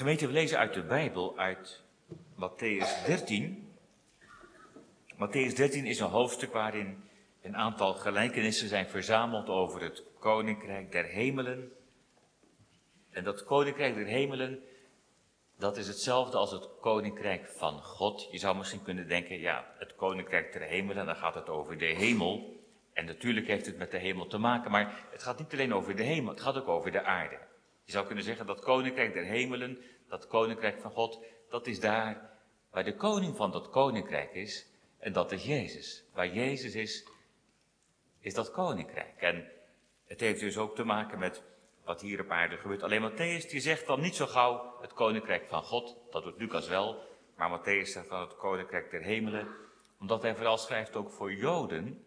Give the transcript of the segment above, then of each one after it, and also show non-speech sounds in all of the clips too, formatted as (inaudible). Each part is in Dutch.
Gemeente, we lezen uit de Bijbel, uit Matthäus 13. Matthäus 13 is een hoofdstuk waarin een aantal gelijkenissen zijn verzameld over het koninkrijk der hemelen. En dat koninkrijk der hemelen, dat is hetzelfde als het koninkrijk van God. Je zou misschien kunnen denken, ja, het koninkrijk der hemelen, dan gaat het over de hemel. En natuurlijk heeft het met de hemel te maken, maar het gaat niet alleen over de hemel, het gaat ook over de aarde. Je zou kunnen zeggen dat koninkrijk der hemelen, dat koninkrijk van God, dat is daar waar de koning van dat koninkrijk is. En dat is Jezus. Waar Jezus is, is dat koninkrijk. En het heeft dus ook te maken met wat hier op aarde gebeurt. Alleen Matthäus die zegt dan niet zo gauw het koninkrijk van God. Dat doet Lucas wel. Maar Matthäus zegt dan het koninkrijk der hemelen. Omdat hij vooral schrijft ook voor Joden.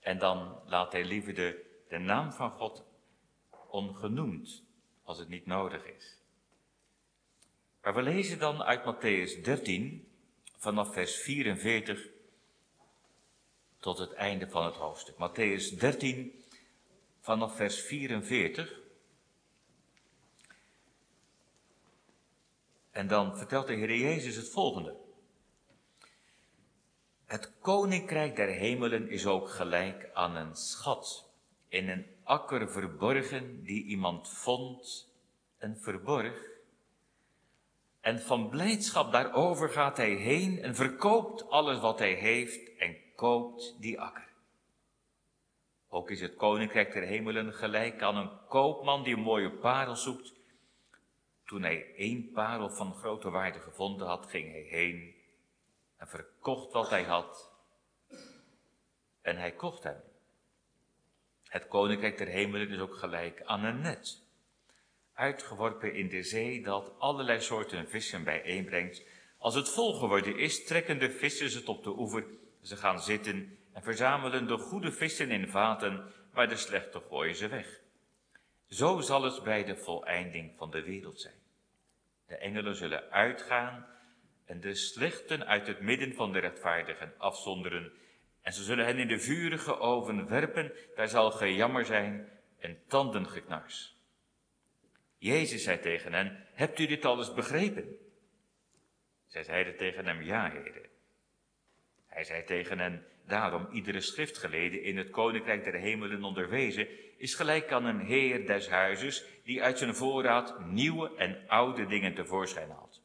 En dan laat hij liever de, de naam van God ongenoemd, als het niet nodig is. Maar we lezen dan uit Matthäus 13, vanaf vers 44 tot het einde van het hoofdstuk. Matthäus 13, vanaf vers 44. En dan vertelt de Heer Jezus het volgende. Het koninkrijk der hemelen is ook gelijk aan een schat in een akker verborgen die iemand vond en verborg. En van blijdschap daarover gaat hij heen en verkoopt alles wat hij heeft en koopt die akker. Ook is het koninkrijk der hemelen gelijk aan een koopman die een mooie parel zoekt. Toen hij één parel van grote waarde gevonden had, ging hij heen en verkocht wat hij had. En hij kocht hem. Het koninkrijk der hemelen is ook gelijk aan een net, uitgeworpen in de zee dat allerlei soorten vissen bijeenbrengt. Als het vol geworden is, trekken de vissers het op de oever, ze gaan zitten en verzamelen de goede vissen in vaten, maar de slechte gooien ze weg. Zo zal het bij de voleinding van de wereld zijn. De engelen zullen uitgaan en de slechten uit het midden van de rechtvaardigen afzonderen en ze zullen hen in de vurige oven werpen, daar zal gejammer zijn en tandengeknars. Jezus zei tegen hen, hebt u dit alles begrepen? Zij zeiden tegen hem, ja, heren. Hij zei tegen hen, daarom iedere schriftgelede in het koninkrijk der hemelen onderwezen, is gelijk aan een heer des huizes, die uit zijn voorraad nieuwe en oude dingen tevoorschijn haalt.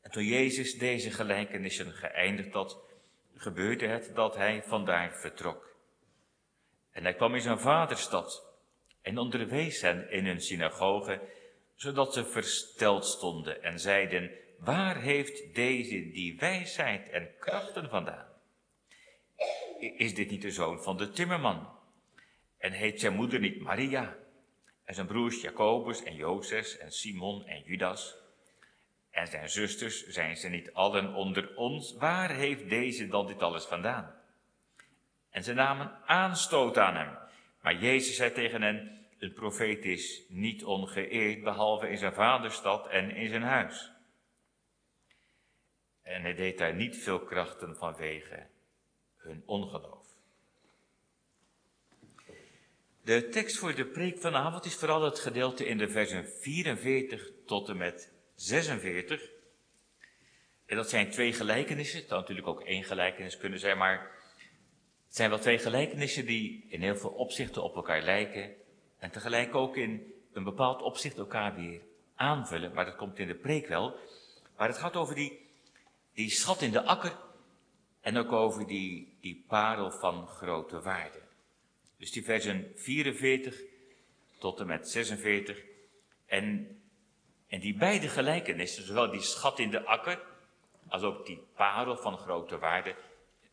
En toen Jezus deze gelijkenissen geëindigd had, gebeurde het dat hij vandaar vertrok. En hij kwam in zijn vaderstad en onderwees hen in hun synagoge, zodat ze versteld stonden en zeiden, waar heeft deze die wijsheid en krachten vandaan? Is dit niet de zoon van de timmerman? En heet zijn moeder niet Maria? En zijn broers Jacobus en Jozef en Simon en Judas? En zijn zusters, zijn ze niet allen onder ons? Waar heeft deze dan dit alles vandaan? En ze namen aanstoot aan hem. Maar Jezus zei tegen hen, een profeet is niet ongeëerd, behalve in zijn vaderstad en in zijn huis. En hij deed daar niet veel krachten vanwege hun ongeloof. De tekst voor de preek vanavond is vooral het gedeelte in de versen 44 tot en met 46. En dat zijn twee gelijkenissen. Het zou natuurlijk ook één gelijkenis kunnen zijn, maar het zijn wel twee gelijkenissen die in heel veel opzichten op elkaar lijken. En tegelijk ook in een bepaald opzicht elkaar weer aanvullen. Maar dat komt in de preek wel. Maar het gaat over die, die schat in de akker. En ook over die, die parel van grote waarde. Dus die versen 44 tot en met 46. En en die beide gelijkenissen, zowel die schat in de akker, als ook die parel van grote waarde,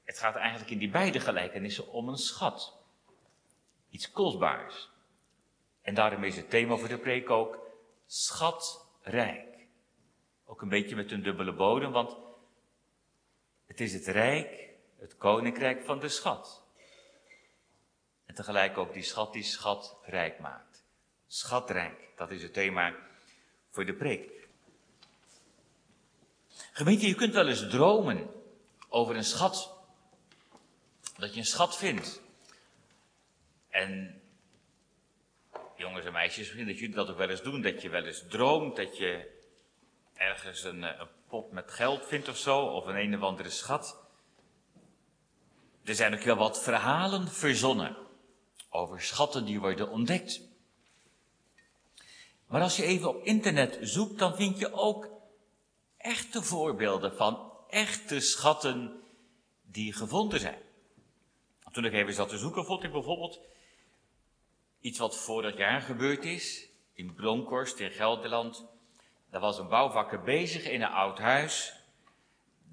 het gaat eigenlijk in die beide gelijkenissen om een schat. Iets kostbaars. En daarom is het thema voor de preek ook schatrijk. Ook een beetje met een dubbele bodem, want het is het rijk, het koninkrijk van de schat. En tegelijk ook die schat die schat rijk maakt. Schatrijk, dat is het thema voor de preek. Gemeente, je kunt wel eens dromen over een schat. Dat je een schat vindt. En jongens en meisjes, misschien dat jullie dat ook wel eens doen, dat je wel eens droomt dat je ergens een, eh, een pot met geld vindt of zo, of een een of andere schat. Er zijn ook wel wat verhalen verzonnen over schatten die worden ontdekt. Maar als je even op internet zoekt, dan vind je ook echte voorbeelden van echte schatten die gevonden zijn. Toen ik even zat te zoeken, vond ik bijvoorbeeld iets wat vorig jaar gebeurd is. In Bronkhorst in Gelderland. Daar was een bouwvakker bezig in een oud huis.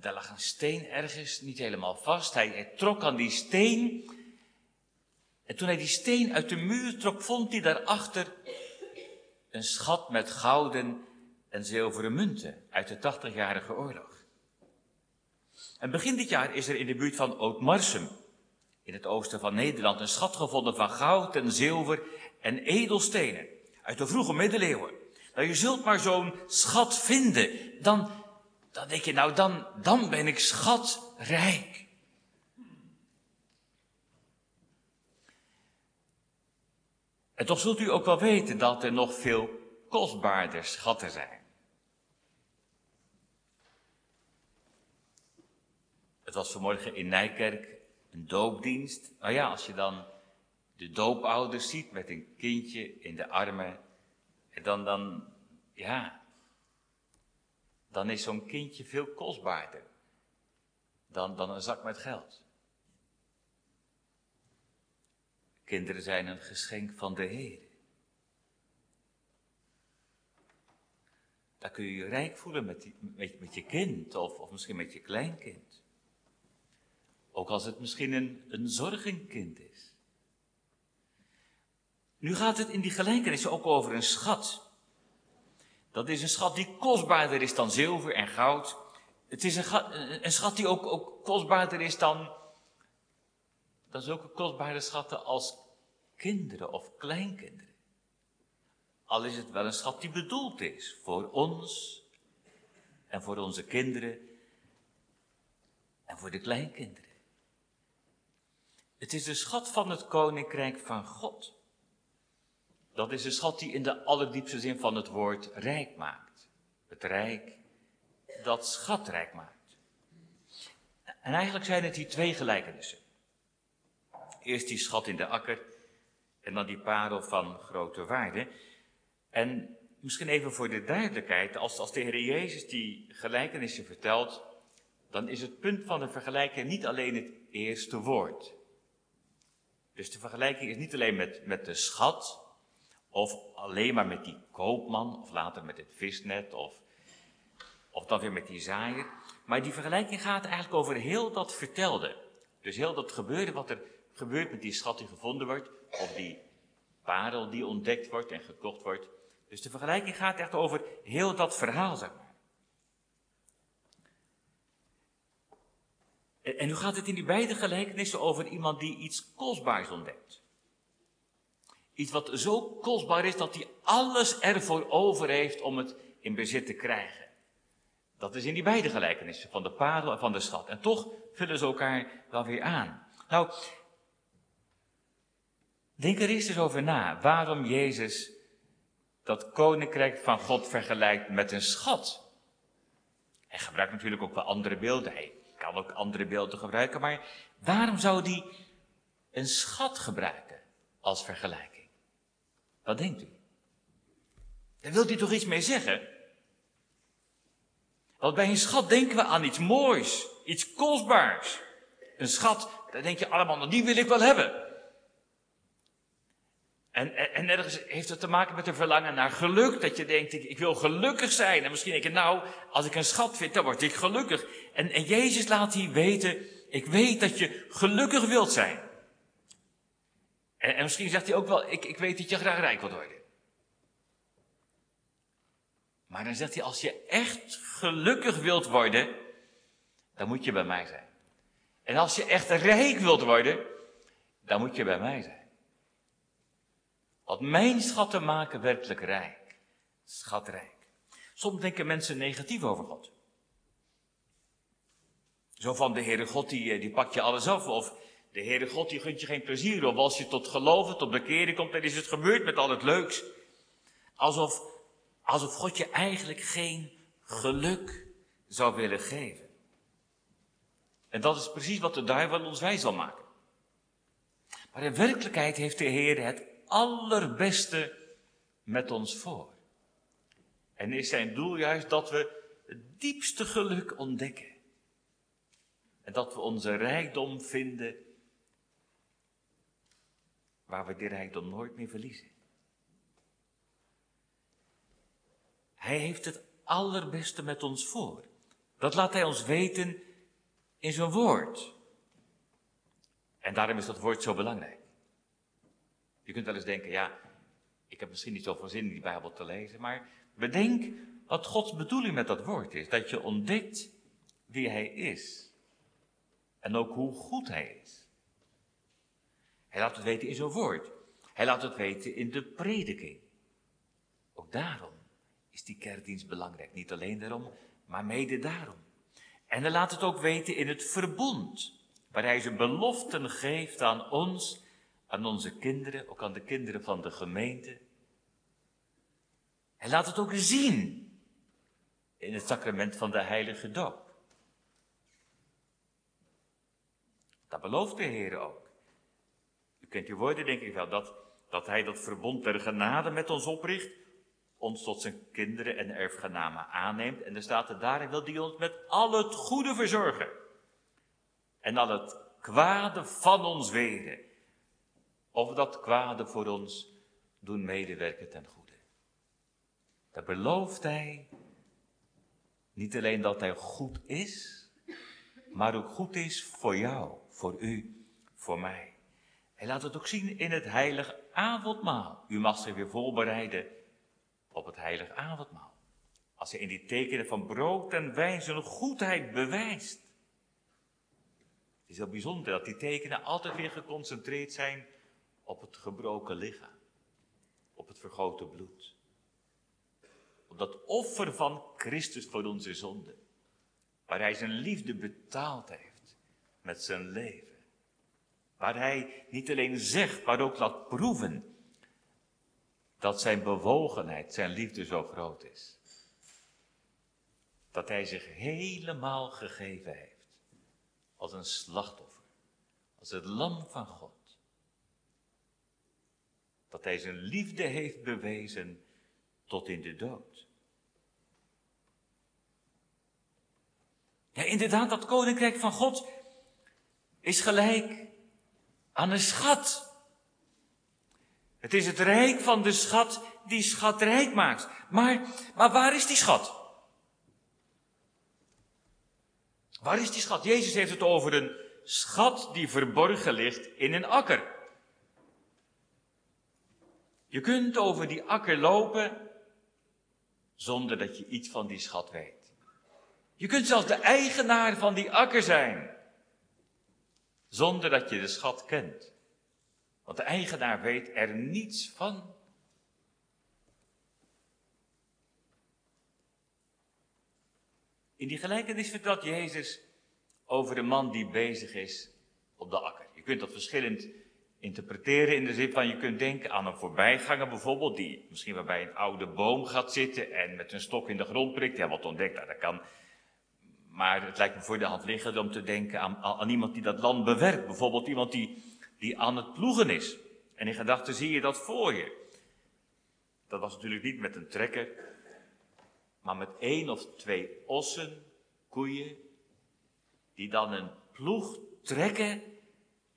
Daar lag een steen ergens niet helemaal vast. Hij, hij trok aan die steen. En toen hij die steen uit de muur trok, vond hij daarachter een schat met gouden en zilveren munten uit de 80-jarige oorlog. En begin dit jaar is er in de buurt van Ootmarsum, in het oosten van Nederland, een schat gevonden van goud en zilver en edelstenen uit de vroege middeleeuwen. Nou, je zult maar zo'n schat vinden, dan, dan denk je, nou, dan, dan ben ik schatrijk. En toch zult u ook wel weten dat er nog veel kostbaarder schatten zijn. Het was vanmorgen in Nijkerk een doopdienst. Nou ja, als je dan de doopouders ziet met een kindje in de armen, dan, dan, ja, dan is zo'n kindje veel kostbaarder dan, dan een zak met geld. Kinderen zijn een geschenk van de Heer. Daar kun je je rijk voelen met, met, met je kind of, of misschien met je kleinkind. Ook als het misschien een, een zorgenkind is. Nu gaat het in die gelijkenissen ook over een schat. Dat is een schat die kostbaarder is dan zilver en goud. Het is een, een schat die ook, ook kostbaarder is dan, dan zulke kostbare schatten als kinderen of kleinkinderen. Al is het wel een schat die bedoeld is voor ons en voor onze kinderen en voor de kleinkinderen. Het is de schat van het koninkrijk van God. Dat is de schat die in de allerdiepste zin van het woord rijk maakt. Het rijk dat schatrijk maakt. En eigenlijk zijn het hier twee gelijkenissen. Eerst die schat in de akker en dan die parel van grote waarde. En misschien even voor de duidelijkheid, als, als de Heer Jezus die gelijkenissen vertelt, dan is het punt van de vergelijking niet alleen het eerste woord. Dus de vergelijking is niet alleen met, met de schat, of alleen maar met die koopman, of later met het visnet, of, of dan weer met die zaaier. Maar die vergelijking gaat eigenlijk over heel dat vertelde. Dus heel dat gebeurde, wat er gebeurt met die schat die gevonden wordt, of die parel die ontdekt wordt en gekocht wordt. Dus de vergelijking gaat echt over heel dat verhaal, zeg maar. En nu gaat het in die beide gelijkenissen over iemand die iets kostbaars ontdekt. Iets wat zo kostbaar is dat hij alles ervoor over heeft om het in bezit te krijgen. Dat is in die beide gelijkenissen, van de parel en van de schat. En toch vullen ze elkaar wel weer aan. Nou, denk er eens eens over na waarom Jezus dat koninkrijk van God vergelijkt met een schat. Hij gebruikt natuurlijk ook wel andere beelden. Hij kan ook andere beelden gebruiken, maar waarom zou hij een schat gebruiken als vergelijking? Wat denkt u? Daar wilt u toch iets mee zeggen? Want bij een schat denken we aan iets moois, iets kostbaars. Een schat, daar denk je allemaal, nou, die wil ik wel hebben. En, en, en heeft het te maken met een verlangen naar geluk. Dat je denkt, ik, ik wil gelukkig zijn. En misschien denk je, nou, als ik een schat vind, dan word ik gelukkig. En, en Jezus laat hier weten, ik weet dat je gelukkig wilt zijn. En, en misschien zegt hij ook wel, ik, ik weet dat je graag rijk wilt worden. Maar dan zegt hij, als je echt gelukkig wilt worden, dan moet je bij mij zijn. En als je echt rijk wilt worden, dan moet je bij mij zijn. Wat mijn schatten maken werkelijk rijk. Schatrijk. Soms denken mensen negatief over God. Zo van de Heere God, die, eh, die pakt je alles af. Of de Heere God die gunt je geen plezier. Of als je tot geloven, tot bekeren komt, dan is het gebeurd met al het leuks. Alsof, alsof God je eigenlijk geen geluk zou willen geven. En dat is precies wat de duivel ons wijs zal maken. Maar in werkelijkheid heeft de Heer het allerbeste met ons voor. En is zijn doel juist dat we het diepste geluk ontdekken. En dat we onze rijkdom vinden waar we die rijkdom nooit meer verliezen. Hij heeft het allerbeste met ons voor. Dat laat hij ons weten in zijn woord. En daarom is dat woord zo belangrijk. Je kunt wel eens denken, ja, ik heb misschien niet zoveel zin in die Bijbel te lezen, maar bedenk wat Gods bedoeling met dat woord is. Dat je ontdekt wie Hij is. En ook hoe goed Hij is. Hij laat het weten in zijn woord. Hij laat het weten in de prediking. Ook daarom is die kerkdienst belangrijk. Niet alleen daarom, maar mede daarom. En hij laat het ook weten in het verbond, waar hij zijn beloften geeft aan ons, aan onze kinderen, ook aan de kinderen van de gemeente. Hij laat het ook zien in het sacrament van de heilige doop. Dat belooft de Heer ook. U kent die woorden denk ik wel, dat, dat hij dat verbond der genade met ons opricht, ons tot zijn kinderen en erfgenamen aanneemt. En er staat er daarin wil die ons met al het goede verzorgen. En al het kwade van ons weren. Of dat kwade voor ons doen medewerken ten goede. Daar belooft hij niet alleen dat hij goed is, maar ook goed is voor jou, voor u, voor mij. Hij laat het ook zien in het heilige avondmaal. U mag zich weer voorbereiden op het heilige avondmaal. Als hij in die tekenen van brood en wijn zijn goedheid bewijst. Het is heel bijzonder dat die tekenen altijd weer geconcentreerd zijn op het gebroken lichaam, op het vergoten bloed. Op dat offer van Christus voor onze zonde, waar hij zijn liefde betaald heeft met zijn leven. Waar hij niet alleen zegt, maar ook laat proeven dat zijn bewogenheid, zijn liefde zo groot is. Dat hij zich helemaal gegeven heeft als een slachtoffer, als het lam van God. Dat hij zijn liefde heeft bewezen tot in de dood. Ja, inderdaad, dat koninkrijk van God is gelijk aan een schat. Het is het rijk van de schat die schat rijk maakt. Maar, maar waar is die schat? Waar is die schat? Jezus heeft het over een schat die verborgen ligt in een akker. Je kunt over die akker lopen zonder dat je iets van die schat weet. Je kunt zelfs de eigenaar van die akker zijn zonder dat je de schat kent. Want de eigenaar weet er niets van. In die gelijkenis vertelt Jezus over de man die bezig is op de akker. Je kunt dat verschillend interpreteren in de zin van je kunt denken aan een voorbijganger bijvoorbeeld, die misschien wel bij een oude boom gaat zitten en met een stok in de grond prikt. Ja, wat ontdekt, nou, dat kan maar het lijkt me voor de hand liggend om te denken aan, aan iemand die dat land bewerkt. Bijvoorbeeld iemand die, die aan het ploegen is. En in gedachten zie je dat voor je. Dat was natuurlijk niet met een trekker, maar met één of twee ossen, koeien, die dan een ploeg trekken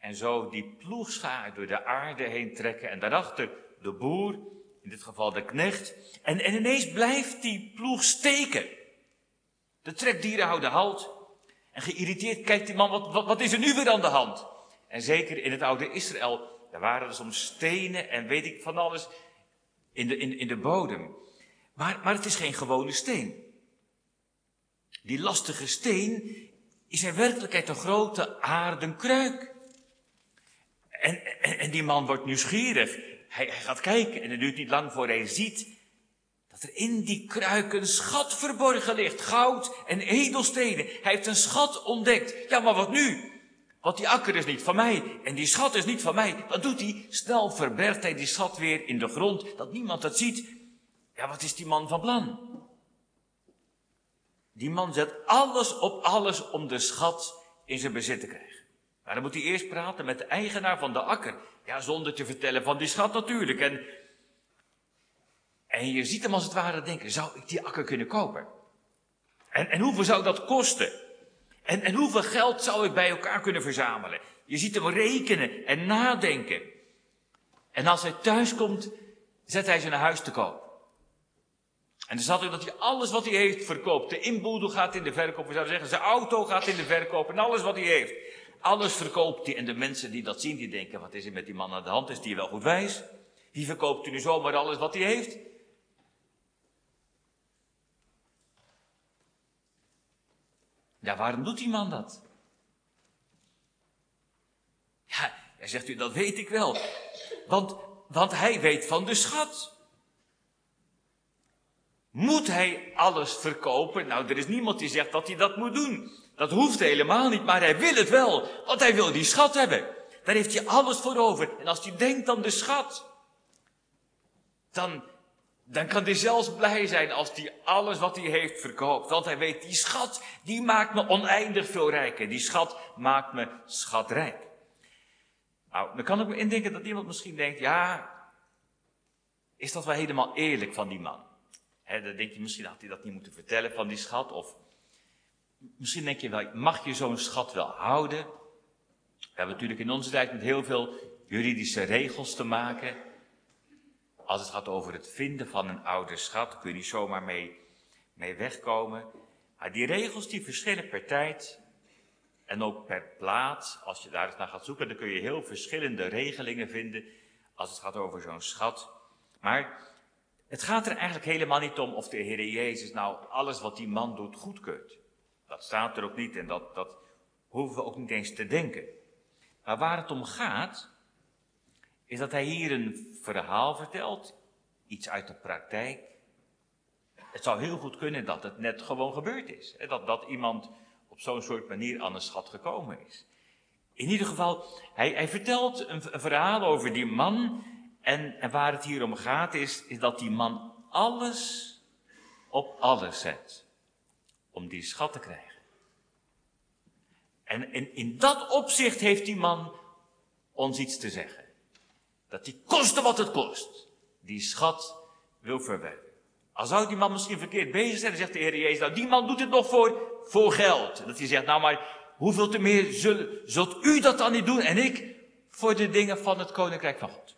en zo die ploegschaar door de aarde heen trekken en daarachter de boer, in dit geval de knecht. En, en ineens blijft die ploeg steken. De trekdieren houden halt. En geïrriteerd kijkt die man, wat, wat, is er nu weer aan de hand? En zeker in het oude Israël, daar waren er soms stenen en weet ik van alles in de, in, in de bodem. Maar, maar het is geen gewone steen. Die lastige steen is in werkelijkheid een grote aarden kruik. En, en, en die man wordt nieuwsgierig. Hij, hij gaat kijken en het duurt niet lang voor hij ziet dat er in die kruik een schat verborgen ligt. Goud en edelstenen. Hij heeft een schat ontdekt. Ja, maar wat nu? Want die akker is niet van mij en die schat is niet van mij. Wat doet hij? Snel verbergt hij die schat weer in de grond, dat niemand het ziet. Ja, wat is die man van plan? Die man zet alles op alles om de schat in zijn bezit te krijgen. Maar dan moet hij eerst praten met de eigenaar van de akker. Ja, zonder te vertellen van die schat natuurlijk. En, en je ziet hem als het ware denken, zou ik die akker kunnen kopen? En, en hoeveel zou dat kosten? En, en hoeveel geld zou ik bij elkaar kunnen verzamelen? Je ziet hem rekenen en nadenken. En als hij thuis komt, zet hij zijn huis te koop. En dan staat er dat hij alles wat hij heeft verkoopt. De inboedel gaat in de verkoop. We zouden zeggen, zijn auto gaat in de verkoop. En alles wat hij heeft. Alles verkoopt hij. En de mensen die dat zien, die denken, wat is er met die man aan de hand? Is die wel goed wijs? Wie verkoopt hij nu zomaar alles wat hij heeft? Ja, waarom doet die man dat? Ja, hij zegt u, dat weet ik wel. Want, want hij weet van de schat. Moet hij alles verkopen? Nou, er is niemand die zegt dat hij dat moet doen. Dat hoeft helemaal niet, maar hij wil het wel. Want hij wil die schat hebben. Daar heeft hij alles voor over. En als hij denkt aan de schat, dan, dan kan hij zelfs blij zijn als hij alles wat hij heeft verkoopt. Want hij weet, die schat, die maakt me oneindig veel rijker. Die schat maakt me schatrijk. Nou, dan kan ik me indenken dat iemand misschien denkt, ja, is dat wel helemaal eerlijk van die man? He, dan denk je misschien had hij dat niet moeten vertellen van die schat. Of misschien denk je wel, mag je zo'n schat wel houden? We hebben natuurlijk in onze tijd met heel veel juridische regels te maken. Als het gaat over het vinden van een oude schat, kun je niet zomaar mee, mee wegkomen. Maar die regels die verschillen per tijd en ook per plaats. Als je daar eens naar gaat zoeken, dan kun je heel verschillende regelingen vinden als het gaat over zo'n schat. Maar het gaat er eigenlijk helemaal niet om of de Heer Jezus nou alles wat die man doet goedkeurt. Dat staat er ook niet en dat, dat hoeven we ook niet eens te denken. Maar waar het om gaat, is dat hij hier een verhaal vertelt, iets uit de praktijk. Het zou heel goed kunnen dat het net gewoon gebeurd is. Dat, dat iemand op zo'n soort manier aan een schat gekomen is. In ieder geval, hij, hij vertelt een, verhaal over die man en, en waar het hier om gaat is, is dat die man alles op alles zet. Om die schat te krijgen. En in, in dat opzicht heeft die man ons iets te zeggen. Dat die koste wat het kost. Die schat wil verwerven. Al zou die man misschien verkeerd bezig zijn, dan zegt de Heer Jezus, nou die man doet het nog voor, voor geld. Dat hij zegt, nou maar hoeveel te meer zult u dat dan niet doen en ik voor de dingen van het Koninkrijk van God.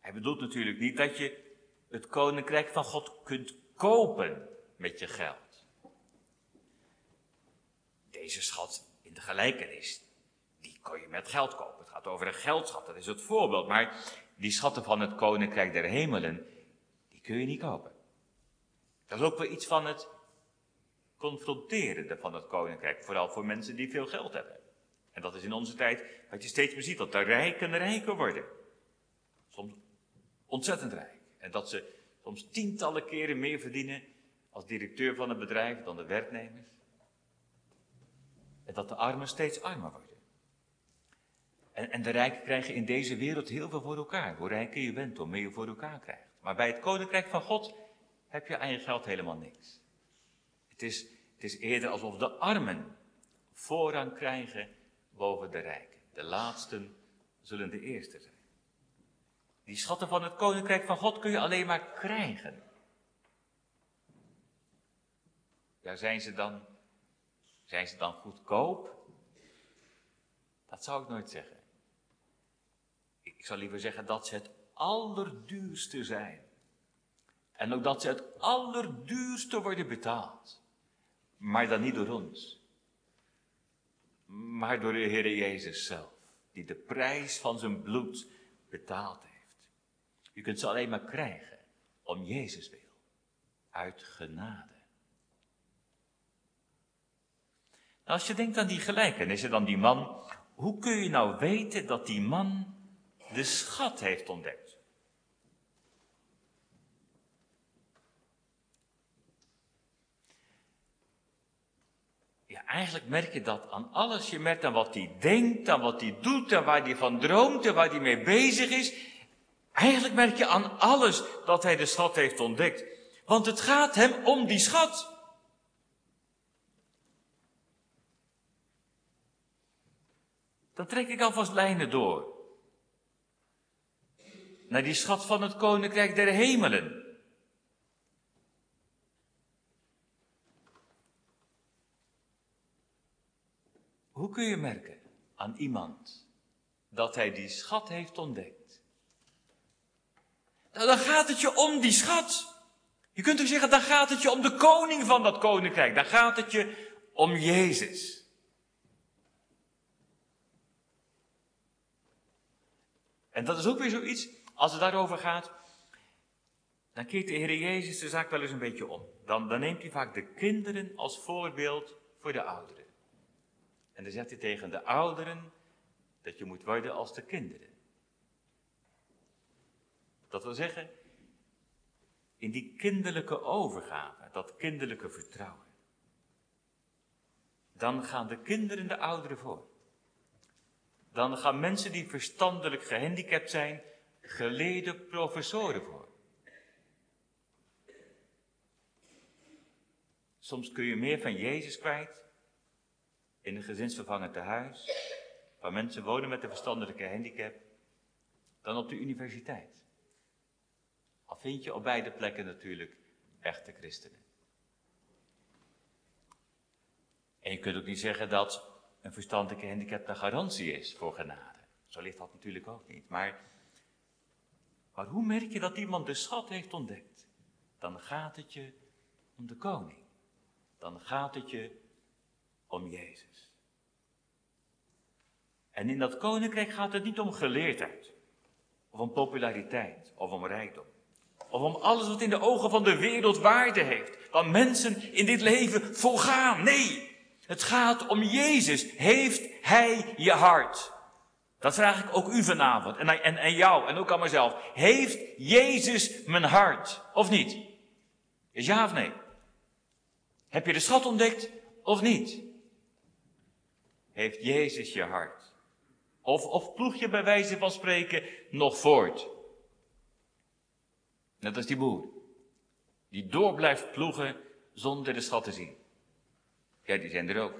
Hij bedoelt natuurlijk niet dat je het koninkrijk van God kunt kopen met je geld. Deze schat in de gelijkenis, die kon je met geld kopen. Het gaat over een geldschat, dat is het voorbeeld. Maar die schatten van het koninkrijk der hemelen, die kun je niet kopen. Dat is ook wel iets van het confronterende van het koninkrijk, vooral voor mensen die veel geld hebben. En dat is in onze tijd wat je steeds meer ziet, dat de rijken rijker worden. Soms ontzettend rijk. En dat ze soms tientallen keren meer verdienen als directeur van een bedrijf dan de werknemers. En dat de armen steeds armer worden. En, en de rijken krijgen in deze wereld heel veel voor elkaar. Hoe rijker je bent, hoe meer je voor elkaar krijgt. Maar bij het koninkrijk van God heb je aan je geld helemaal niks. Het is, het is eerder alsof de armen voorrang krijgen boven de rijken. De laatsten zullen de eerste zijn. Die schatten van het koninkrijk van God kun je alleen maar krijgen. Ja, zijn ze dan, zijn ze dan goedkoop? Dat zou ik nooit zeggen. Ik zou liever zeggen dat ze het allerduurste zijn. En ook dat ze het allerduurste worden betaald. Maar dan niet door ons. Maar door de Heer Jezus zelf. Die de prijs van zijn bloed betaald heeft. Je kunt ze alleen maar krijgen om Jezus wil. Uit genade. Nou, als je denkt aan die gelijkenissen, dan die man, hoe kun je nou weten dat die man de schat heeft ontdekt? eigenlijk merk je dat aan alles. Je merkt aan wat hij denkt, aan wat hij doet, aan waar hij van droomt en waar hij mee bezig is. Eigenlijk merk je aan alles dat hij de schat heeft ontdekt. Want het gaat hem om die schat. Dan trek ik alvast lijnen door. Naar die schat van het koninkrijk der hemelen. Hoe kun je merken aan iemand dat hij die schat heeft ontdekt? Nou, dan gaat het je om die schat. Je kunt ook zeggen, dan gaat het je om de koning van dat koninkrijk. Dan gaat het je om Jezus. En dat is ook weer zoiets, als het daarover gaat, dan keert de Heer Jezus de zaak wel eens een beetje om. Dan, dan neemt hij vaak de kinderen als voorbeeld voor de ouderen. En dan zegt hij tegen de ouderen dat je moet worden als de kinderen. Dat wil zeggen, in die kinderlijke overgave, dat kinderlijke vertrouwen. Dan gaan de kinderen de ouderen voor. Dan gaan mensen die verstandelijk gehandicapt zijn, geleerde professoren voor. Soms kun je meer van Jezus kwijt in een gezinsvervangend tehuis, waar mensen wonen met een verstandelijke handicap, dan op de universiteit. Vind je op beide plekken natuurlijk echte christenen. En je kunt ook niet zeggen dat een verstandelijke handicap de garantie is voor genade. Zo ligt dat natuurlijk ook niet. Maar, maar hoe merk je dat iemand de schat heeft ontdekt? Dan gaat het je om de koning. Dan gaat het je om Jezus. En in dat koninkrijk gaat het niet om geleerdheid, of om populariteit, of om rijkdom. Of om alles wat in de ogen van de wereld waarde heeft. Wat mensen in dit leven volgaan. Nee, het gaat om Jezus. Heeft Hij je hart? Dat vraag ik ook u vanavond. En, en, en jou en ook aan mezelf. Heeft Jezus mijn hart? Of niet? Is ja of nee? Heb je de schat ontdekt of niet? Heeft Jezus je hart? Of, of ploeg je bij wijze van spreken nog voort? Net als die boer. Die door blijft ploegen zonder de schat te zien. Ja, die zijn er ook.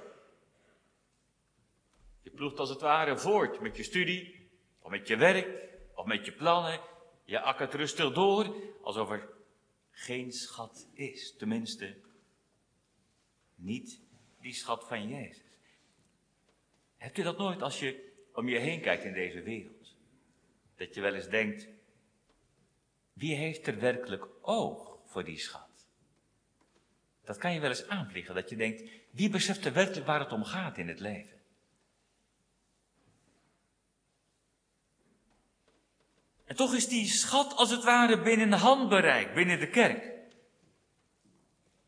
Je ploegt als het ware voort met je studie, of met je werk, of met je plannen. Je akkert rustig door, alsof er geen schat is. Tenminste, niet die schat van Jezus. Hebt u dat nooit als je om je heen kijkt in deze wereld? Dat je wel eens denkt, wie heeft er werkelijk oog voor die schat? Dat kan je wel eens aanvliegen, dat je denkt, wie beseft er werkelijk waar het om gaat in het leven? En toch is die schat als het ware binnen handbereik, binnen de kerk.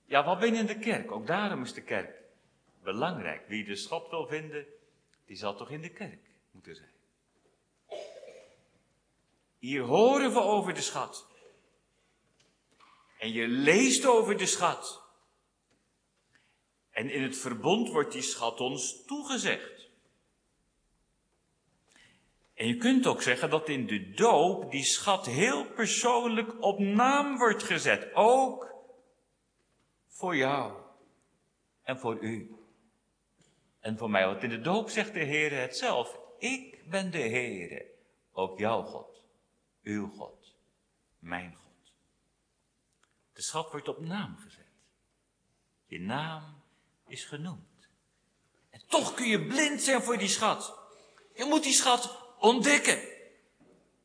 Ja, wat binnen de kerk? Ook daarom is de kerk belangrijk. Wie de schat wil vinden, die zal toch in de kerk moeten zijn. Hier horen we over de schat. En je leest over de schat. En in het verbond wordt die schat ons toegezegd. En je kunt ook zeggen dat in de doop die schat heel persoonlijk op naam wordt gezet. Ook voor jou en voor u. En voor mij, want in de doop zegt de Heer het zelf. Ik ben de Heere, ook jouw God, uw God, mijn God. De schat wordt op naam gezet. Je naam is genoemd. En toch kun je blind zijn voor die schat. Je moet die schat ontdekken.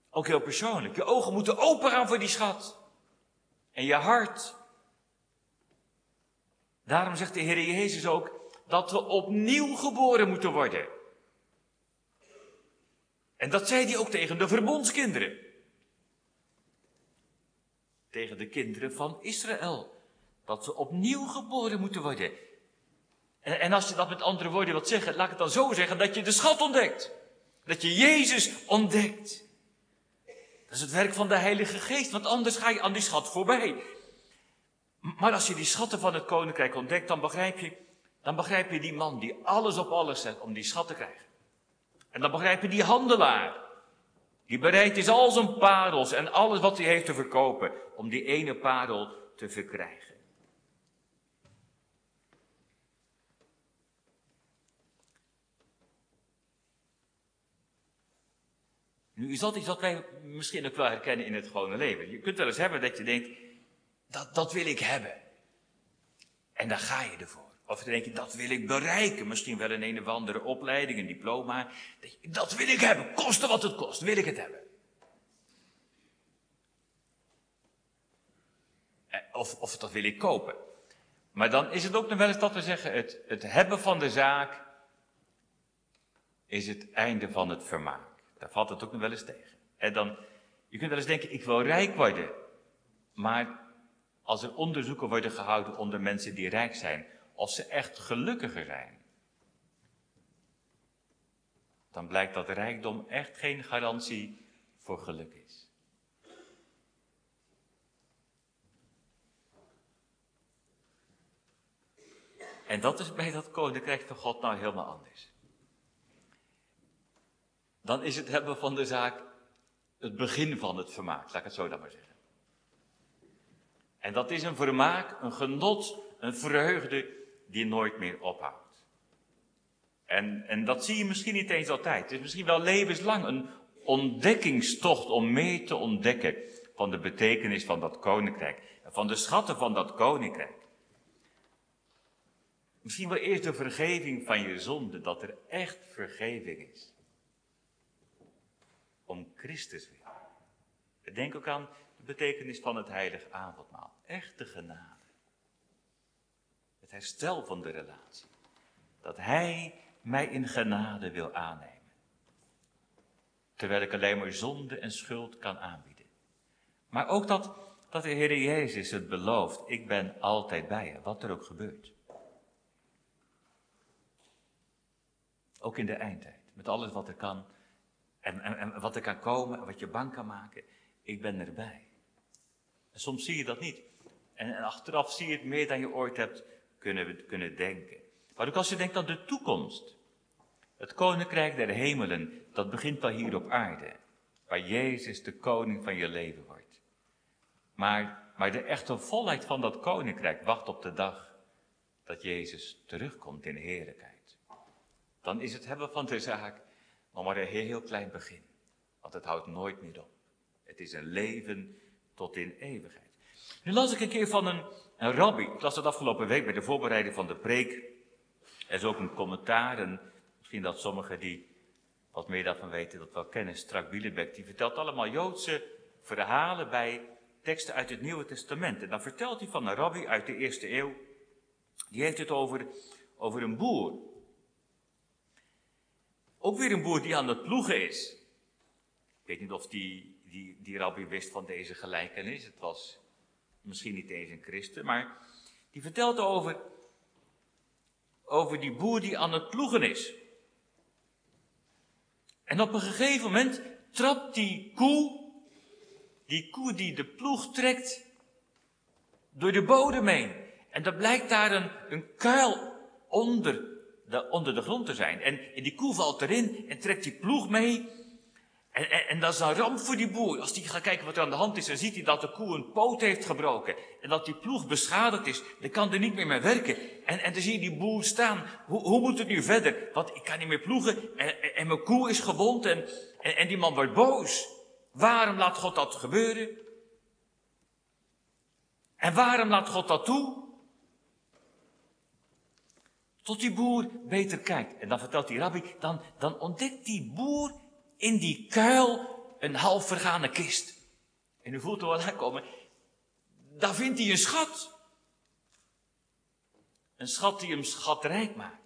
Ook heel persoonlijk. Je ogen moeten open gaan voor die schat. En je hart. Daarom zegt de Heer Jezus ook dat we opnieuw geboren moeten worden. En dat zei hij ook tegen de verbondskinderen. Tegen de kinderen van Israël. Dat ze opnieuw geboren moeten worden. En, en als je dat met andere woorden wilt zeggen, laat ik het dan zo zeggen, dat je de schat ontdekt. Dat je Jezus ontdekt. Dat is het werk van de Heilige Geest, want anders ga je aan die schat voorbij. Maar als je die schatten van het koninkrijk ontdekt, dan begrijp je, Dan begrijp je die man die alles op alles zet om die schat te krijgen. En dan begrijp je die handelaar. Die bereid is al zijn parels en alles wat hij heeft te verkopen om die ene parel te verkrijgen. Nu is dat iets wat wij misschien ook wel herkennen in het gewone leven. Je kunt wel eens hebben dat je denkt, dat, dat wil ik hebben. En daar ga je ervoor. Of denk je, dat wil ik bereiken. Misschien wel in een of andere opleiding, een diploma. Dat wil ik hebben, koste wat het kost, wil ik het hebben. Eh, of, of dat wil ik kopen. Maar dan is het ook nog wel eens dat we zeggen, het, het hebben van de zaak is het einde van het vermaak. Daar valt het ook nog wel eens tegen. En dan, je kunt wel eens denken, ik wil rijk worden. Maar als er onderzoeken worden gehouden onder mensen die rijk zijn, of ze echt gelukkiger zijn, dan blijkt dat rijkdom echt geen garantie voor geluk is. En dat is bij dat koninkrijk van God nou helemaal anders dan is het hebben van de zaak het begin van het vermaak, laat ik het zo dan maar zeggen. En dat is een vermaak, een genot, een vreugde die nooit meer ophoudt. En, en dat zie je misschien niet eens altijd. Het is misschien wel levenslang een ontdekkingstocht om mee te ontdekken van de betekenis van dat koninkrijk. Van de schatten van dat koninkrijk. Misschien wel eerst de vergeving van je zonde, dat er echt vergeving is om Christus wil. Denk ook aan de betekenis van het heilige avondmaal. Echte genade. Herstel van de relatie. Dat Hij mij in genade wil aannemen. Terwijl ik alleen maar zonde en schuld kan aanbieden. Maar ook dat, dat de Heer Jezus het belooft. Ik ben altijd bij je, wat er ook gebeurt. Ook in de eindtijd. Met alles wat er kan en, en, en, wat er kan komen en wat je bang kan maken, ik ben erbij. En soms zie je dat niet. En, en, achteraf zie je het meer dan je ooit hebt kunnen, kunnen denken. Maar ook als je denkt aan de toekomst. Het koninkrijk der hemelen, dat begint wel hier op aarde. Waar Jezus de koning van je leven wordt. Maar, maar de echte volheid van dat koninkrijk wacht op de dag dat Jezus terugkomt in heerlijkheid. Dan is het hebben van de zaak nog maar een heel klein begin. Want het houdt nooit meer op. Het is een leven tot in eeuwigheid. Nu las ik een keer van een, een rabbi. Ik las het afgelopen week bij de voorbereiding van de preek. Er is ook een commentaar. En misschien dat sommigen die wat meer daarvan weten dat wel kennen. Strak Bielebek. Die vertelt allemaal Joodse verhalen bij teksten uit het Nieuwe Testament. En dan vertelt hij van een rabbi uit de eerste eeuw. Die heeft het over, over een boer. Ook weer een boer die aan het ploegen is. Ik weet niet of die, die, die rabbi wist van deze gelijkenis. Het was misschien niet eens een christen, maar die vertelt over, over die boer die aan het ploegen is. En op een gegeven moment trapt die koe, die koe die de ploeg trekt, door de bodem heen. En er blijkt daar een, een kuil onder de, onder de grond te zijn. En, die koe valt erin en trekt die ploeg mee. En, en, en, dat is een ramp voor die boer. Als die gaat kijken wat er aan de hand is, dan ziet hij dat de koe een poot heeft gebroken. En dat die ploeg beschadigd is. Dan kan er niet meer mee werken. En, en dan zie je die boer staan. Hoe, hoe moet het nu verder? Want ik kan niet meer ploegen. En, en mijn koe is gewond. En, en, die man wordt boos. Waarom laat God dat gebeuren? En waarom laat God dat toe? Tot die boer beter kijkt. En dan vertelt die rabbi, dan, dan ontdekt die boer in die kuil een half vergane kist. En u voelt er wel aankomen. Daar vindt hij een schat. Een schat die hem schatrijk maakt.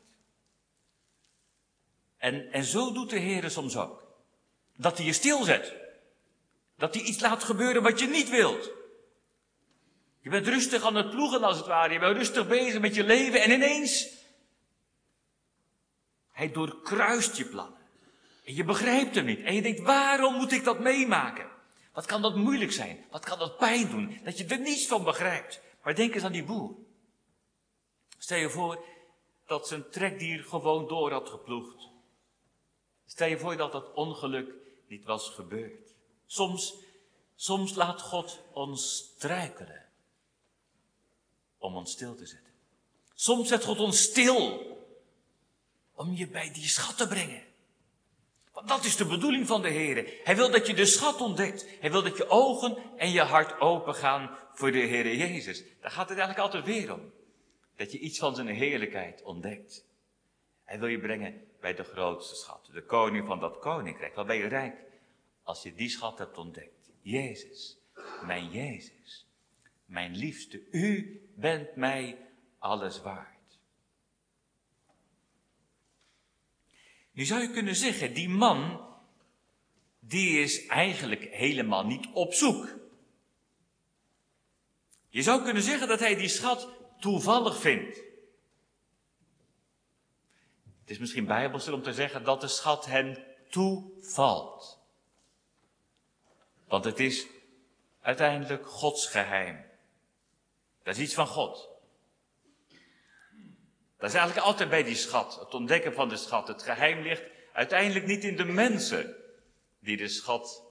En, en zo doet de Heer soms ook. Dat hij je stilzet. Dat hij iets laat gebeuren wat je niet wilt. Je bent rustig aan het ploegen als het ware. Je bent rustig bezig met je leven en ineens hij doorkruist je plannen. En je begrijpt hem niet. En je denkt, waarom moet ik dat meemaken? Wat kan dat moeilijk zijn? Wat kan dat pijn doen? Dat je er niets van begrijpt. Maar denk eens aan die boer. Stel je voor, dat zijn trekdier gewoon door had geploegd. Stel je voor dat dat ongeluk niet was gebeurd. Soms, soms laat God ons struikelen om ons stil te zetten. Soms zet God ons stil om je bij die schat te brengen. Dat is de bedoeling van de Heer. Hij wil dat je de schat ontdekt. Hij wil dat je ogen en je hart open gaan voor de Heer Jezus. Daar gaat het eigenlijk altijd weer om. Dat je iets van zijn heerlijkheid ontdekt. Hij wil je brengen bij de grootste schat. De koning van dat koninkrijk. Wat ben je rijk als je die schat hebt ontdekt. Jezus. Mijn Jezus. Mijn liefste. U bent mij alles waard. Nu zou je kunnen zeggen, die man, die is eigenlijk helemaal niet op zoek. Je zou kunnen zeggen dat hij die schat toevallig vindt. Het is misschien bijbels om te zeggen dat de schat hem toevalt. Want het is uiteindelijk Gods geheim. Dat is iets van God. Dat is eigenlijk altijd bij die schat, het ontdekken van de schat. Het geheim ligt uiteindelijk niet in de mensen die de schat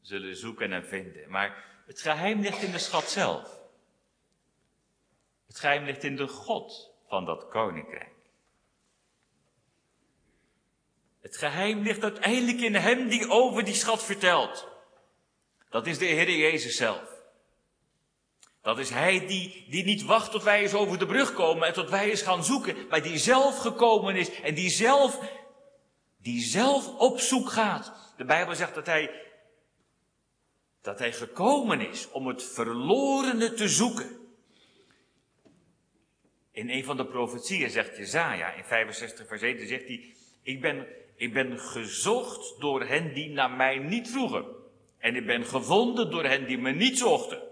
zullen zoeken en vinden. Maar het geheim ligt in de schat zelf. Het geheim ligt in de God van dat koninkrijk. Het geheim ligt uiteindelijk in hem die over die schat vertelt. Dat is de Heer Jezus zelf. Dat is Hij die, die niet wacht tot wij eens over de brug komen en tot wij eens gaan zoeken, maar die zelf gekomen is en die zelf, die zelf op zoek gaat. De Bijbel zegt dat Hij, dat Hij gekomen is om het verlorene te zoeken. In een van de profetieën zegt Jezaja in 65 vers 1, zegt hij, ik ben, ik ben gezocht door hen die naar mij niet vroegen. En ik ben gevonden door hen die me niet zochten.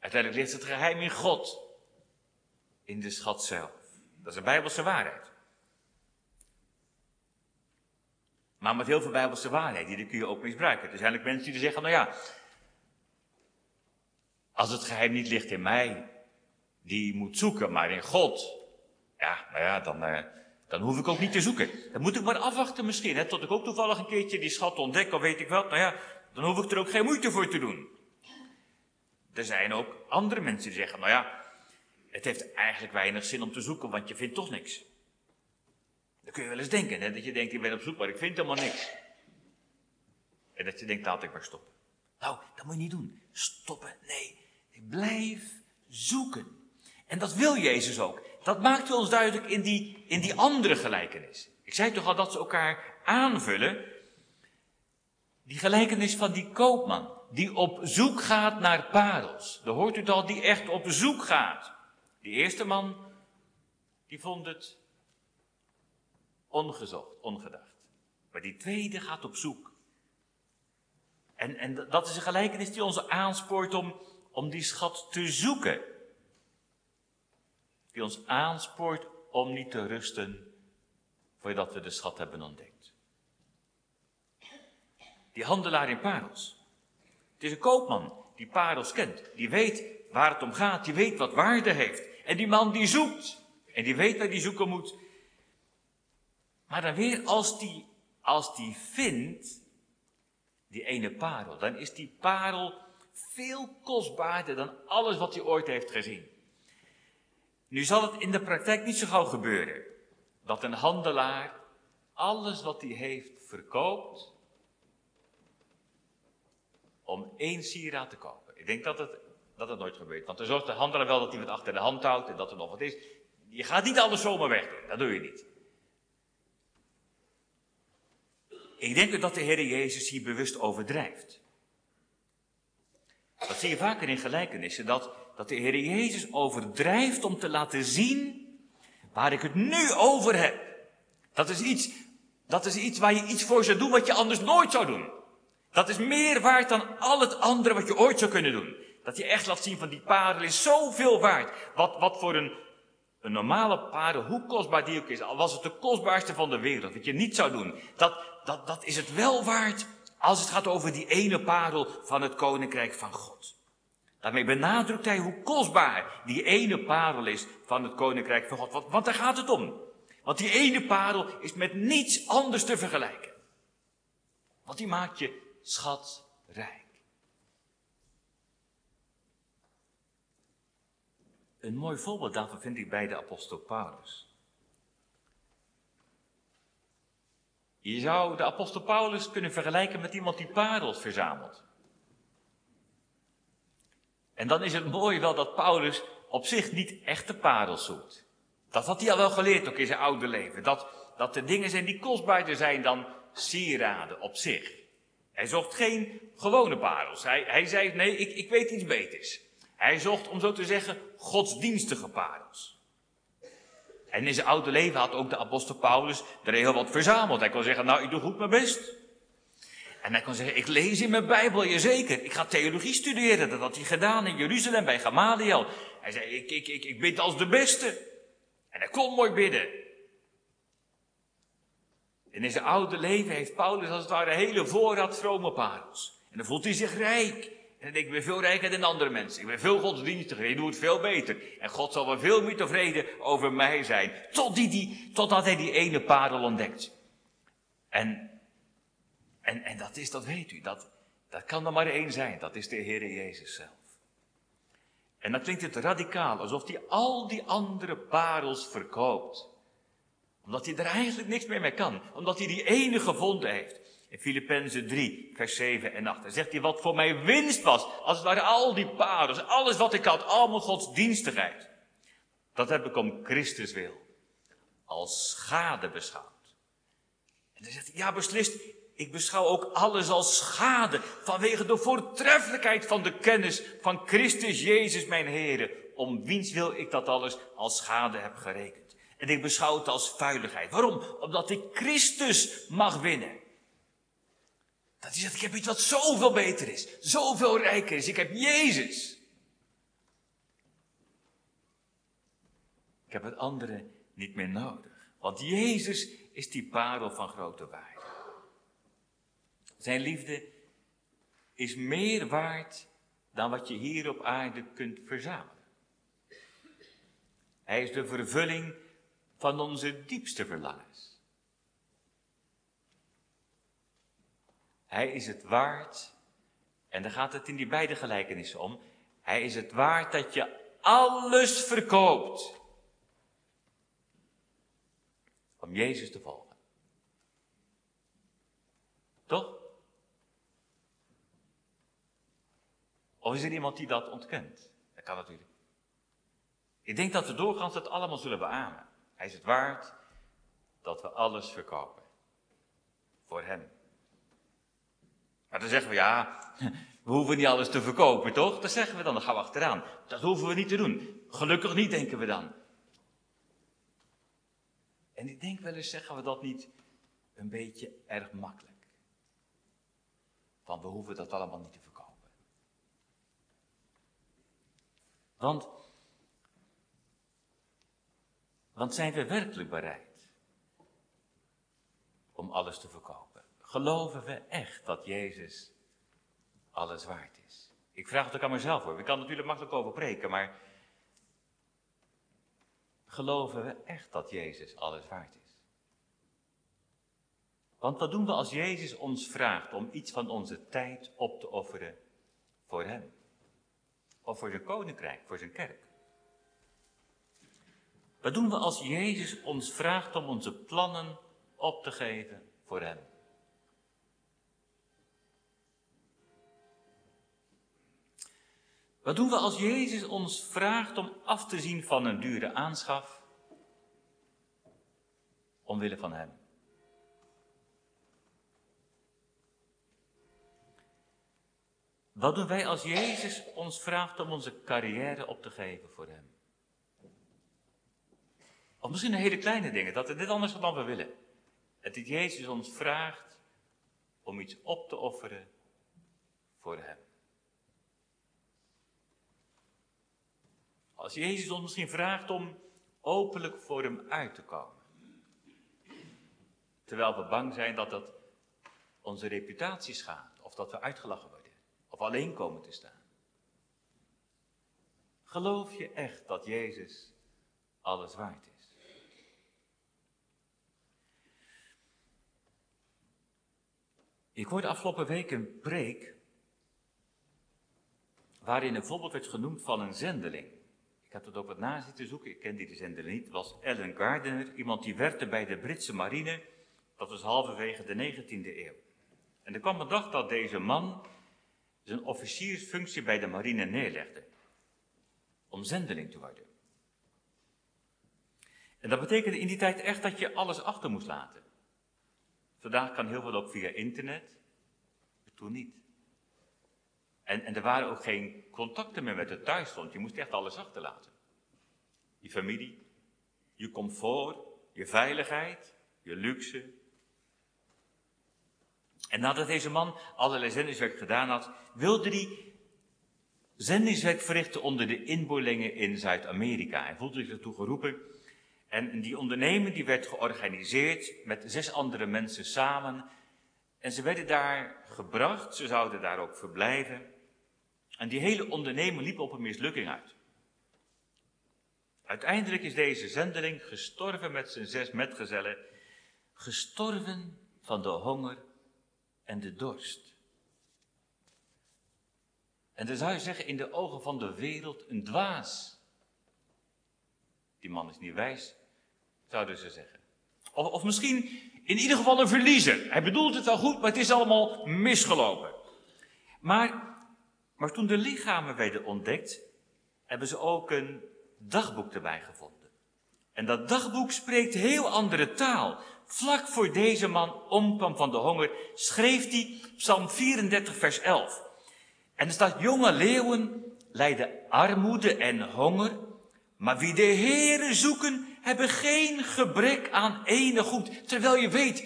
Uiteindelijk ligt het geheim in God, in de schat zelf. Dat is een bijbelse waarheid. Maar met heel veel bijbelse waarheid, die kun je ook misbruiken. Er zijn eigenlijk mensen die zeggen, nou ja, als het geheim niet ligt in mij, die moet zoeken, maar in God, ja, nou ja, dan, uh, dan hoef ik ook niet te zoeken. Dan moet ik maar afwachten misschien, hè, tot ik ook toevallig een keertje die schat ontdek, of weet ik wat. Nou ja, dan hoef ik er ook geen moeite voor te doen. Er zijn ook andere mensen die zeggen, nou ja, het heeft eigenlijk weinig zin om te zoeken, want je vindt toch niks. Dan kun je wel eens denken, hè, dat je denkt, ik ben op zoek, maar ik vind helemaal niks. En dat je denkt, laat ik maar stoppen. Nou, dat moet je niet doen. Stoppen, nee. Blijf zoeken. En dat wil Jezus ook. Dat maakt ons duidelijk in die, in die andere gelijkenis. Ik zei toch al dat ze elkaar aanvullen. Die gelijkenis van die koopman die op zoek gaat naar parels. Dan hoort u het al, die echt op zoek gaat. Die eerste man, die vond het ongezocht, ongedacht. Maar die tweede gaat op zoek. En, en dat is een gelijkenis die ons aanspoort om, om die schat te zoeken. Die ons aanspoort om niet te rusten voordat we de schat hebben ontdekt. Die handelaar in parels. Het is een koopman die parels kent. Die weet waar het om gaat. Die weet wat waarde heeft. En die man die zoekt. En die weet waar die zoeken moet. Maar dan weer, als die, als die vindt, die ene parel, dan is die parel veel kostbaarder dan alles wat hij ooit heeft gezien. Nu zal het in de praktijk niet zo gauw gebeuren dat een handelaar alles wat hij heeft verkoopt om één sieraad te kopen. Ik denk dat het, dat het nooit gebeurt. Want dan zorgt de handelaar wel dat hij wat achter de hand houdt en dat er nog wat is. Je gaat niet alles zomaar wegdoen. Dat doe je niet. Ik denk dat de Heer Jezus hier bewust overdrijft. Dat zie je vaker in gelijkenissen, dat, dat de Heer Jezus overdrijft om te laten zien waar ik het nu over heb. Dat is iets, dat is iets waar je iets voor zou doen wat je anders nooit zou doen. Dat is meer waard dan al het andere wat je ooit zou kunnen doen. Dat je echt laat zien van die parel is zoveel waard. Wat, wat voor een, een normale parel, hoe kostbaar die ook is, al was het de kostbaarste van de wereld, wat je niet zou doen. Dat, dat, dat is het wel waard als het gaat over die ene parel van het koninkrijk van God. Daarmee benadrukt hij hoe kostbaar die ene parel is van het koninkrijk van God. Want, want daar gaat het om. Want die ene parel is met niets anders te vergelijken. Want die maakt je schatrijk. Een mooi voorbeeld daarvan vind ik bij de apostel Paulus. Je zou de apostel Paulus kunnen vergelijken met iemand die parels verzamelt. En dan is het mooi wel dat Paulus op zich niet echte parels zoekt. Dat had hij al wel geleerd ook in zijn oude leven. Dat, dat er dingen zijn die kostbaarder zijn dan sieraden op zich. Hij zocht geen gewone parels. Hij, hij zei, nee, ik, ik weet iets beters. Hij zocht, om zo te zeggen, godsdienstige parels. En in zijn oude leven had ook de apostel Paulus er heel wat verzameld. Hij kon zeggen, nou, ik doe goed mijn best. En hij kon zeggen, ik lees in mijn Bijbel, zeker. Ik ga theologie studeren. Dat had hij gedaan in Jeruzalem bij Gamaliel. Hij zei, ik, ik, ik, ik bid als de beste. En hij kon mooi bidden. En in zijn oude leven heeft Paulus als het ware een hele voorraad vrome parels. En dan voelt hij zich rijk. En dan denkt ik ben veel rijker dan andere mensen. Ik ben veel godsdienstiger. Ik doe het veel beter. En God zal wel veel meer tevreden over mij zijn. Tot die, die, totdat hij die ene parel ontdekt. En, en, en dat is, dat weet u, dat, dat kan er maar één zijn. Dat is de Heer Jezus zelf. En dan klinkt het radicaal, alsof hij al die andere parels verkoopt omdat hij er eigenlijk niks meer mee kan. Omdat hij die ene gevonden heeft. In Filippenzen 3, vers 7 en 8. Dan zegt hij, wat voor mij winst was. Als het waren al die parels, alles wat ik had, allemaal godsdienstigheid. Dat heb ik om Christus wil. Als schade beschouwd. En dan zegt hij, ja beslist, ik beschouw ook alles als schade. Vanwege de voortreffelijkheid van de kennis van Christus Jezus mijn Heer. Om wiens wil ik dat alles als schade heb gerekend. En ik beschouw het als vuiligheid. Waarom? Omdat ik Christus mag winnen. Dat hij zegt, ik heb iets wat zoveel beter is. Zoveel rijker is. Ik heb Jezus. Ik heb het andere niet meer nodig. Want Jezus is die parel van grote waarde. Zijn liefde is meer waard dan wat je hier op aarde kunt verzamelen. Hij is de vervulling van onze diepste verlangens. Hij is het waard, en daar gaat het in die beide gelijkenissen om, hij is het waard dat je alles verkoopt om Jezus te volgen. Toch? Of is er iemand die dat ontkent? Dat kan natuurlijk. Ik denk dat we doorgaans het allemaal zullen beamen. Hij is het waard dat we alles verkopen. Voor hem. Maar dan zeggen we, ja, (laughs) we hoeven niet alles te verkopen, toch? Dat zeggen we dan, dan gaan we achteraan. Dat hoeven we niet te doen. Gelukkig niet, denken we dan. En ik denk wel eens, zeggen we dat niet een beetje erg makkelijk. Want we hoeven dat allemaal niet te verkopen. Want Want zijn we werkelijk bereid om alles te verkopen? Geloven we echt dat Jezus alles waard is? Ik vraag het ook aan mezelf hoor. Ik kan natuurlijk makkelijk over preken, maar geloven we echt dat Jezus alles waard is? Want wat doen we als Jezus ons vraagt om iets van onze tijd op te offeren voor Hem? Of voor zijn koninkrijk, voor zijn kerk? Wat doen we als Jezus ons vraagt om onze plannen op te geven voor Hem? Wat doen we als Jezus ons vraagt om af te zien van een dure aanschaf omwille van Hem? Wat doen wij als Jezus ons vraagt om onze carrière op te geven voor Hem? Misschien een hele kleine dingen, dat het dit anders is dan we willen. Dat dit Jezus ons vraagt om iets op te offeren voor Hem. Als Jezus ons misschien vraagt om openlijk voor Hem uit te komen. Terwijl we bang zijn dat dat onze reputatie schaadt, of dat we uitgelachen worden, of alleen komen te staan. Geloof je echt dat Jezus alles waard is? Ik hoorde afgelopen week een preek waarin een voorbeeld werd genoemd van een zendeling. Ik had het ook wat na zitten zoeken, ik kende die zendeling niet. Het was Ellen Gardiner, iemand die werkte bij de Britse marine. Dat was halverwege de 19e eeuw. En er kwam een dag dat deze man zijn officiersfunctie bij de marine neerlegde. Om zendeling te worden. En dat betekende in die tijd echt dat je alles achter moest laten. Vandaag kan heel veel ook via internet, maar toen niet. En, en er waren ook geen contacten meer met het thuisfront. Je moest echt alles achterlaten. Je familie, je comfort, je veiligheid, je luxe. En nadat deze man allerlei zendingswerk gedaan had, wilde hij zendingswerk verrichten onder de inboorlingen in Zuid-Amerika. Hij voelde zich ertoe geroepen. En die onderneming die werd georganiseerd met zes andere mensen samen. En ze werden daar gebracht, ze zouden daar ook verblijven. En die hele onderneming liep op een mislukking uit. Uiteindelijk is deze zendeling gestorven met zijn zes metgezellen, gestorven van de honger en de dorst. En dan zou je zeggen, in de ogen van de wereld een dwaas. Die man is niet wijs, zouden ze zeggen. Of, of misschien in ieder geval een verliezer. Hij bedoelt het wel goed, maar het is allemaal misgelopen. Maar maar toen de lichamen werden ontdekt, hebben ze ook een dagboek erbij gevonden. En dat dagboek spreekt heel andere taal. Vlak voor deze man omkwam van de honger, schreef hij Psalm 34, vers 11. En er staat: Jonge leeuwen lijden armoede en honger, maar wie de Heere zoeken, hebben geen gebrek aan enig goed. Terwijl je weet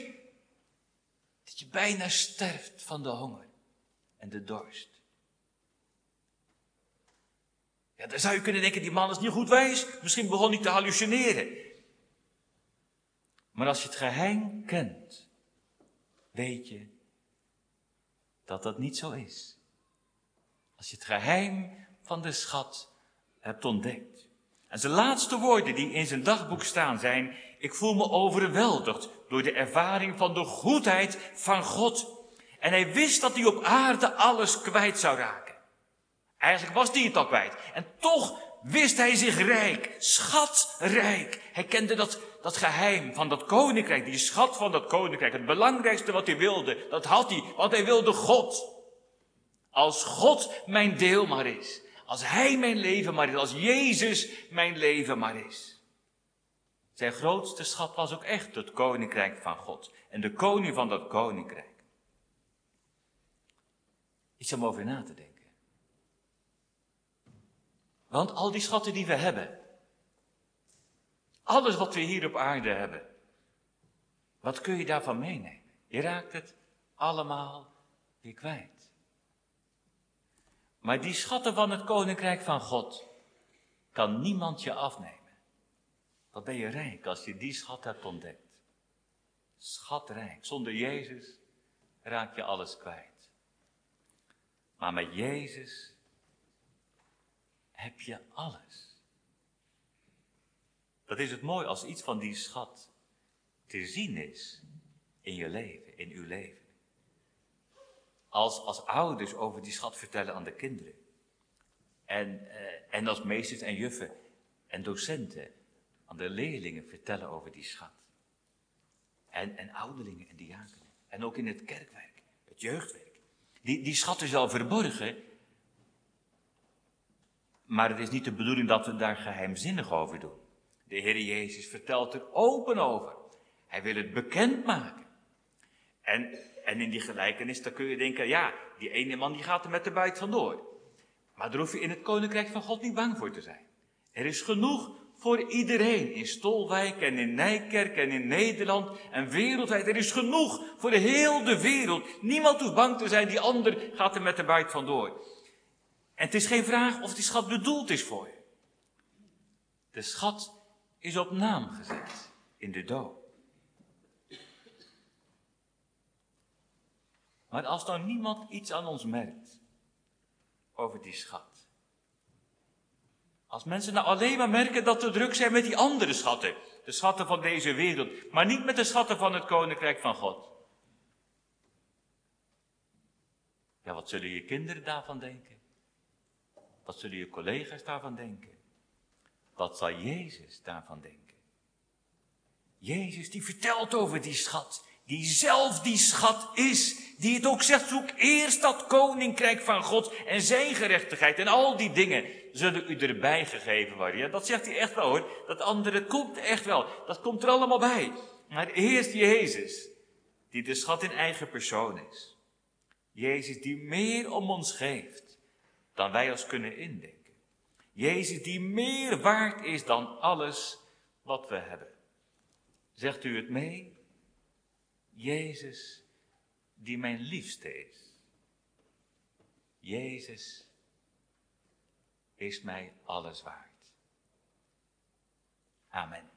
dat je bijna sterft van de honger en de dorst. Ja, dan zou je kunnen denken, die man is niet goed wijs. Misschien begon hij te hallucineren. Maar als je het geheim kent, weet je dat dat niet zo is. Als je het geheim van de schat hebt ontdekt. En zijn laatste woorden die in zijn dagboek staan zijn, ik voel me overweldigd door de ervaring van de goedheid van God. En hij wist dat hij op aarde alles kwijt zou raken. Eigenlijk was hij het al kwijt. En toch wist hij zich rijk, schatrijk. Hij kende dat, dat geheim van dat koninkrijk, die schat van dat koninkrijk. Het belangrijkste wat hij wilde, dat had hij, want hij wilde God. Als God mijn deel maar is. Als Hij mijn leven maar is. Als Jezus mijn leven maar is. Zijn grootste schat was ook echt het koninkrijk van God. En de koning van dat koninkrijk. Iets om over na te denken. Want al die schatten die we hebben, alles wat we hier op aarde hebben, wat kun je daarvan meenemen? Je raakt het allemaal weer kwijt. Maar die schatten van het koninkrijk van God kan niemand je afnemen. Wat ben je rijk als je die schat hebt ontdekt? Schatrijk. Zonder Jezus raak je alles kwijt. Maar met Jezus heb je alles. Dat is het mooi als iets van die schat te zien is in je leven, in uw leven. Als, als ouders over die schat vertellen aan de kinderen. En, eh, en als meesters en juffen en docenten aan de leerlingen vertellen over die schat. En, en ouderlingen en diakenen. En ook in het kerkwerk, het jeugdwerk. Die, die schat is wel verborgen, maar het is niet de bedoeling dat we daar geheimzinnig over doen. De Heer Jezus vertelt er open over. Hij wil het bekendmaken. En, en in die gelijkenis, dan kun je denken, ja, die ene man die gaat er met de buit vandoor. Maar daar hoef je in het koninkrijk van God niet bang voor te zijn. Er is genoeg voor iedereen. In Stolwijk en in Nijkerk en in Nederland en wereldwijd. Er is genoeg voor de hele wereld. Niemand hoeft bang te zijn, die ander gaat er met de buit vandoor. En het is geen vraag of die schat bedoeld is voor je. De schat is op naam gezet in de dood. Maar als nou niemand iets aan ons merkt over die schat, Als mensen nou alleen maar merken dat ze druk zijn met die andere schatten, de schatten van deze wereld, maar niet met de schatten van het koninkrijk van God. Ja, wat zullen je kinderen daarvan denken? Wat zullen je collega's daarvan denken? Wat zal Jezus daarvan denken? Jezus die vertelt over die schat, die zelf die schat is, die het ook zegt, zoek eerst dat koninkrijk van God en zijn gerechtigheid en al die dingen zullen u erbij gegeven worden. Ja, dat zegt hij echt wel hoor, dat andere komt echt wel, dat komt er allemaal bij. Maar eerst Jezus, die de schat in eigen persoon is. Jezus die meer om ons geeft dan wij ons kunnen indenken. Jezus die meer waard is dan alles wat we hebben. Zegt u het mee? Jezus die mijn liefste is. Jezus is mij alles waard. Amen.